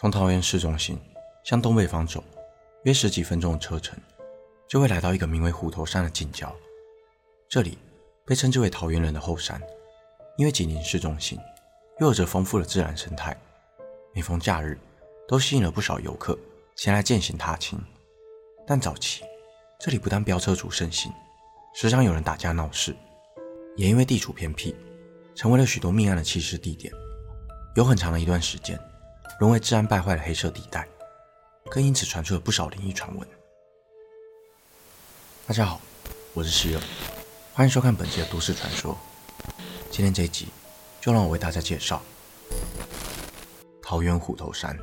从桃园市中心向东北方走，约十几分钟的车程，就会来到一个名为虎头山的近郊。这里被称之为桃园人的后山，因为紧邻市中心，又有着丰富的自然生态。每逢假日，都吸引了不少游客前来健行踏青。但早期，这里不但飙车族盛行，时常有人打架闹事，也因为地处偏僻，成为了许多命案的弃尸地点。有很长的一段时间，沦为治安败坏的黑色地带，更因此传出了不少灵异传闻。大家好，我是希尔，欢迎收看本期的都市传说。今天这一集，就让我为大家介绍桃园虎头山。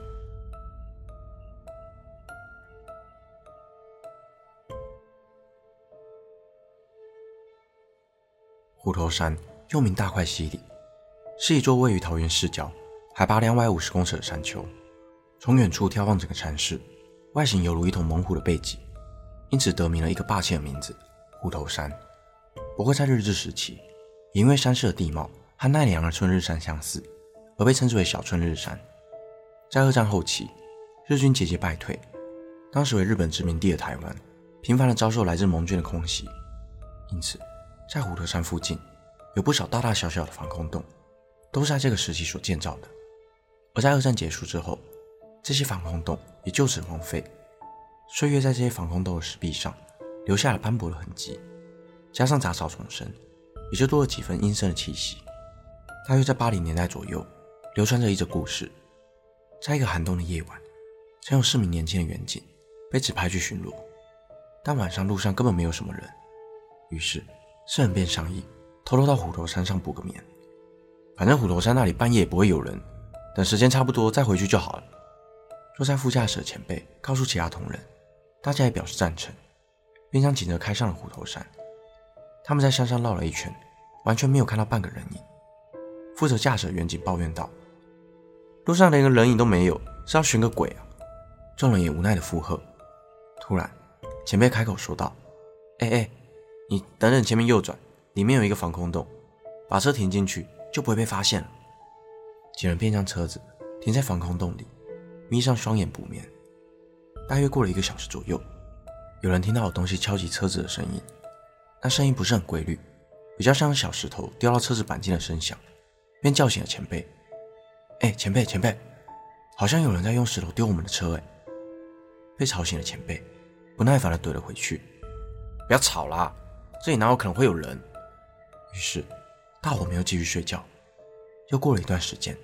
虎头山又名大块溪里，是一座位于桃园市郊。海拔两百五十公尺的山丘，从远处眺望整个山势，外形犹如一头猛虎的背脊，因此得名了一个霸气的名字——虎头山。不过在日治时期，也因为山势的地貌和奈良的春日山相似，而被称之为小春日山。在二战后期，日军节节败退，当时为日本殖民地的台湾，频繁地遭受来自盟军的空袭，因此在虎头山附近有不少大大小小的防空洞，都是在这个时期所建造的。而在二战结束之后，这些防空洞也就此荒废，岁月在这些防空洞的石壁上留下了斑驳的痕迹，加上杂草丛生，也就多了几分阴森的气息。大约在八零年代左右，流传着一则故事：在一个寒冬的夜晚，曾有四名年轻的远警被指派去巡逻，但晚上路上根本没有什么人，于是四人便商议偷偷到虎头山上补个眠，反正虎头山那里半夜也不会有人。等时间差不多再回去就好了。坐在副驾驶的前辈告诉其他同仁，大家也表示赞成，便将警车开上了虎头山。他们在山上绕了一圈，完全没有看到半个人影。负责驾驶的员警抱怨道：“路上连个人影都没有，是要寻个鬼啊！”众人也无奈的附和。突然，前辈开口说道：“哎哎，你等等，前面右转，里面有一个防空洞，把车停进去就不会被发现了。”几人便将车子停在防空洞里，眯上双眼补眠。大约过了一个小时左右，有人听到有东西敲击车子的声音，那声音不是很规律，比较像小石头掉到车子鈑金的声响，便叫醒了前辈。哎，前辈，前辈，好像有人在用石头丢我们的车！哎，被吵醒了前辈，不耐烦地怼了回去：“不要吵啦，这里哪有可能会有人？”于是大伙没有继续睡觉。又过了一段时间。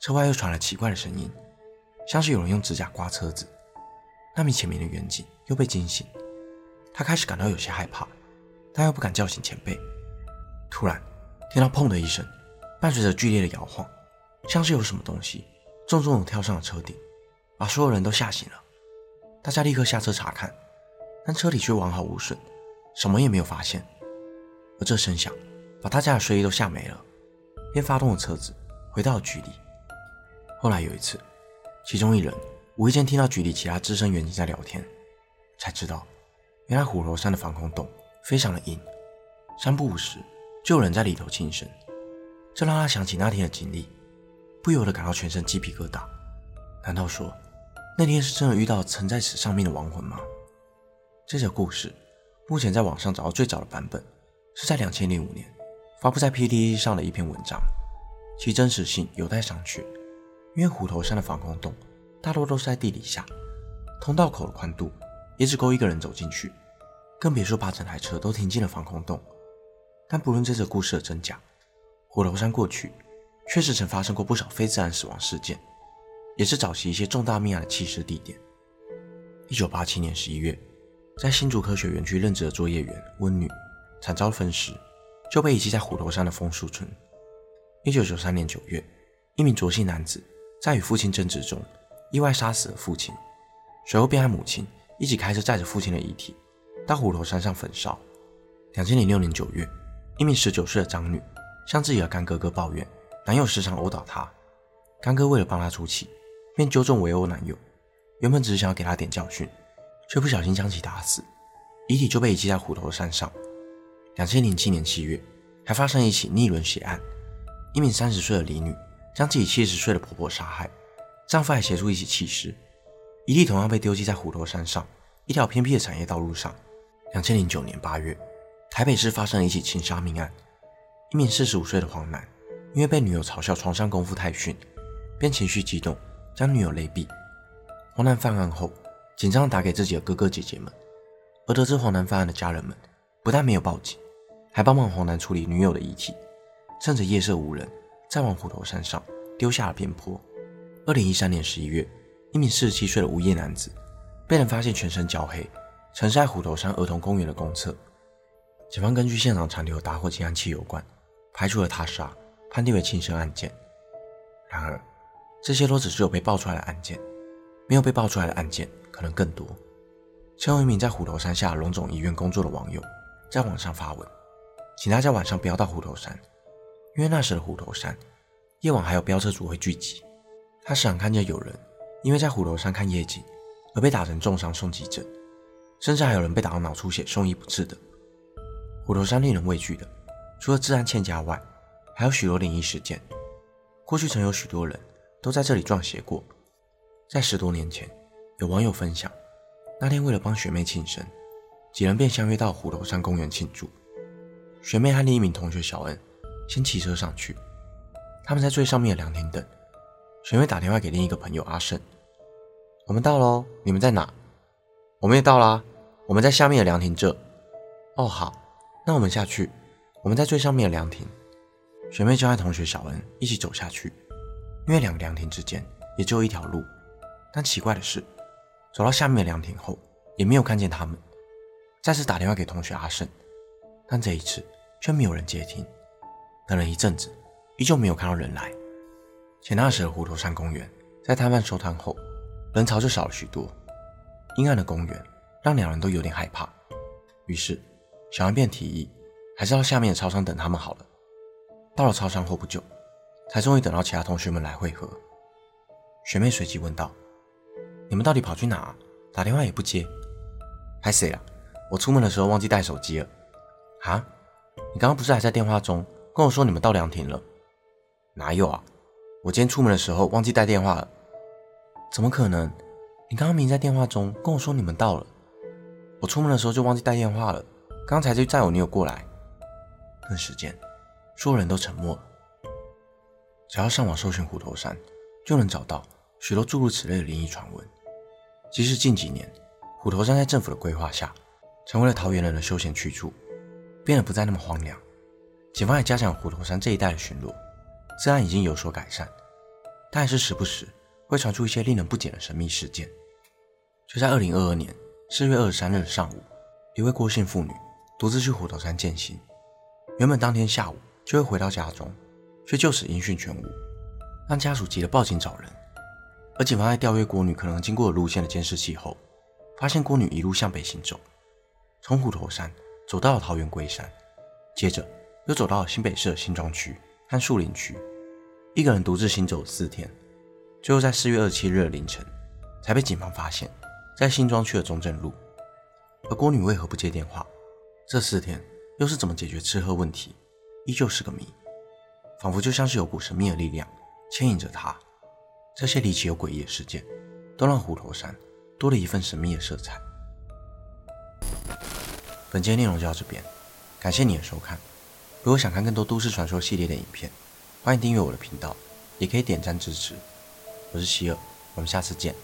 车外又传来奇怪的声音，像是有人用指甲刮车子。那名前面的员警又被惊醒，他开始感到有些害怕，但又不敢叫醒前辈。突然，听到“砰”的一声，伴随着剧烈的摇晃，像是有什么东西重重的跳上了车顶，把所有人都吓醒了。大家立刻下车查看，但车里却完好无损，什么也没有发现。而这声响把大家的睡意都吓没了，便发动了车子，回到了局里。后来有一次，其中一人无意间听到局里其他资深员警在聊天，才知道原来虎头山的防空洞非常的阴，三不五时就有人在里头轻生。这让他想起那天的经历，不由得感到全身鸡皮疙瘩。难道说那天是真的遇到曾在此上面的亡魂吗？这则故事目前在网上找到最早的版本，是在两千零五年发布在 PTT 上的一篇文章，其真实性有待商榷。因为虎头山的防空洞大多都是在地底下，通道口的宽度也只够一个人走进去，更别说把整台车都停进了防空洞。但不论这则故事的真假，虎头山过去确实曾发生过不少非自然死亡事件，也是早期一些重大命案的弃尸地点。一九八七年十一月，在新竹科学园区任职的作业员温女惨遭分尸，就被遗弃在虎头山的枫树村。一九九三年九月，一名卓姓男子。在与父亲争执中，意外杀死了父亲，随后便和母亲一起开车载着父亲的遗体到虎头山上焚烧。两千零六年九月，一名十九岁的张女向自己的干哥哥抱怨男友时常殴打她，干哥为了帮她出气，便纠正围殴男友。原本只是想要给他点教训，却不小心将其打死，遗体就被遗弃在虎头山上。两千零七年七月，还发生一起逆轮血案，一名三十岁的李女将自己七十岁的婆婆杀害，丈夫还协助一起弃尸，遗体同样被丢弃在虎头山上一条偏僻的产业道路上。两千零九年八月，台北市发生了一起情杀命案，一名四十五岁的黄男，因为被女友嘲笑床上功夫太逊，便情绪激动，将女友勒毙。黄男犯案后，紧张打给自己的哥哥姐姐们，而得知黄男犯案的家人们不但没有报警，还帮忙黄男处理女友的遗体，趁着夜色无人，再往虎头山上丢下了边坡。二零一三年十一月，一名四十七岁的无业男子被人发现全身焦黑，沉在虎头山儿童公园的公厕。警方根据现场残留打火机和汽油罐，排除了他杀，判定为轻生案件。然而，这些都只是有被爆出来的案件。没有被爆出来的案件可能更多。曾有一名在虎头山下龙总医院工作的网友在网上发文，请大家晚上不要到虎头山，因为那时的虎头山夜晚还有飙车族会聚集。他时常看见有人因为在虎头山看夜景而被打成重伤送急诊，甚至还有人被打到脑出血送医不治的。虎头山令人畏惧的，除了治安欠佳外，还有许多灵异事件。过去曾有许多人都在这里撞邪过。在十多年前，有网友分享，那天为了帮学妹庆生，几人便相约到虎头山公园庆祝。学妹和另一名同学小恩先骑车上去，他们在最上面的凉亭等。学妹打电话给另一个朋友阿胜：“我们到喽，你们在哪？”“我们也到啦，我们在下面的凉亭这。”“哦，好，那我们下去，我们在最上面的凉亭。”学妹就和同学小恩一起走下去，因为两个凉亭之间也只有一条路。但奇怪的是，走到下面的凉亭后，也没有看见他们。再次打电话给同学阿胜，但这一次却没有人接听。等了一阵子，依旧没有看到人来。且那时的虎头山公园在摊贩收摊后，人潮就少了许多。阴暗的公园让两人都有点害怕，于是小安便提议，还是到下面的超商等他们好了。到了超商后不久，才终于等到其他同学们来会合。学妹随即问道。你们到底跑去哪啊？打电话也不接，拍谁了？我出门的时候忘记带手机了。啊？你刚刚不是还在电话中跟我说你们到凉亭了？哪有啊？我今天出门的时候忘记带电话了。怎么可能？你刚刚明明在电话中跟我说你们到了，我出门的时候就忘记带电话了，刚才就载我女友过来。顿时间，所有人都沉默了。只要上网搜寻虎头山，就能找到许多诸如此类的灵异传闻。即使近几年，虎头山在政府的规划下，成为了桃园人的休闲去处，变得不再那么荒凉。警方也加强虎头山这一带的巡逻，治安已经有所改善，但还是时不时会传出一些令人不解的神秘事件。就在二零二二年四月二十三日上午，一位郭姓妇女独自去虎头山践行，原本当天下午就会回到家中，却就此音讯全无，让家属急得报警找人。而警方在调阅郭女可能经过的路线的监视器后，发现郭女一路向北行走，从虎头山走到了桃园龟山，接着又走到新北市的新庄区和树林区，一个人独自行走四天，最后在四月二十七日的凌晨才被警方发现，在新庄区的中正路。而郭女为何不接电话？这四天又是怎么解决吃喝问题？依旧是个谜，仿佛就像是有股神秘的力量牵引着她。这些离奇又诡异的事件，都让虎头山多了一份神秘的色彩。本期内容就到这边，感谢你的收看。如果想看更多都市传说系列的影片，欢迎订阅我的频道，也可以点赞支持。我是希尔，我们下次见。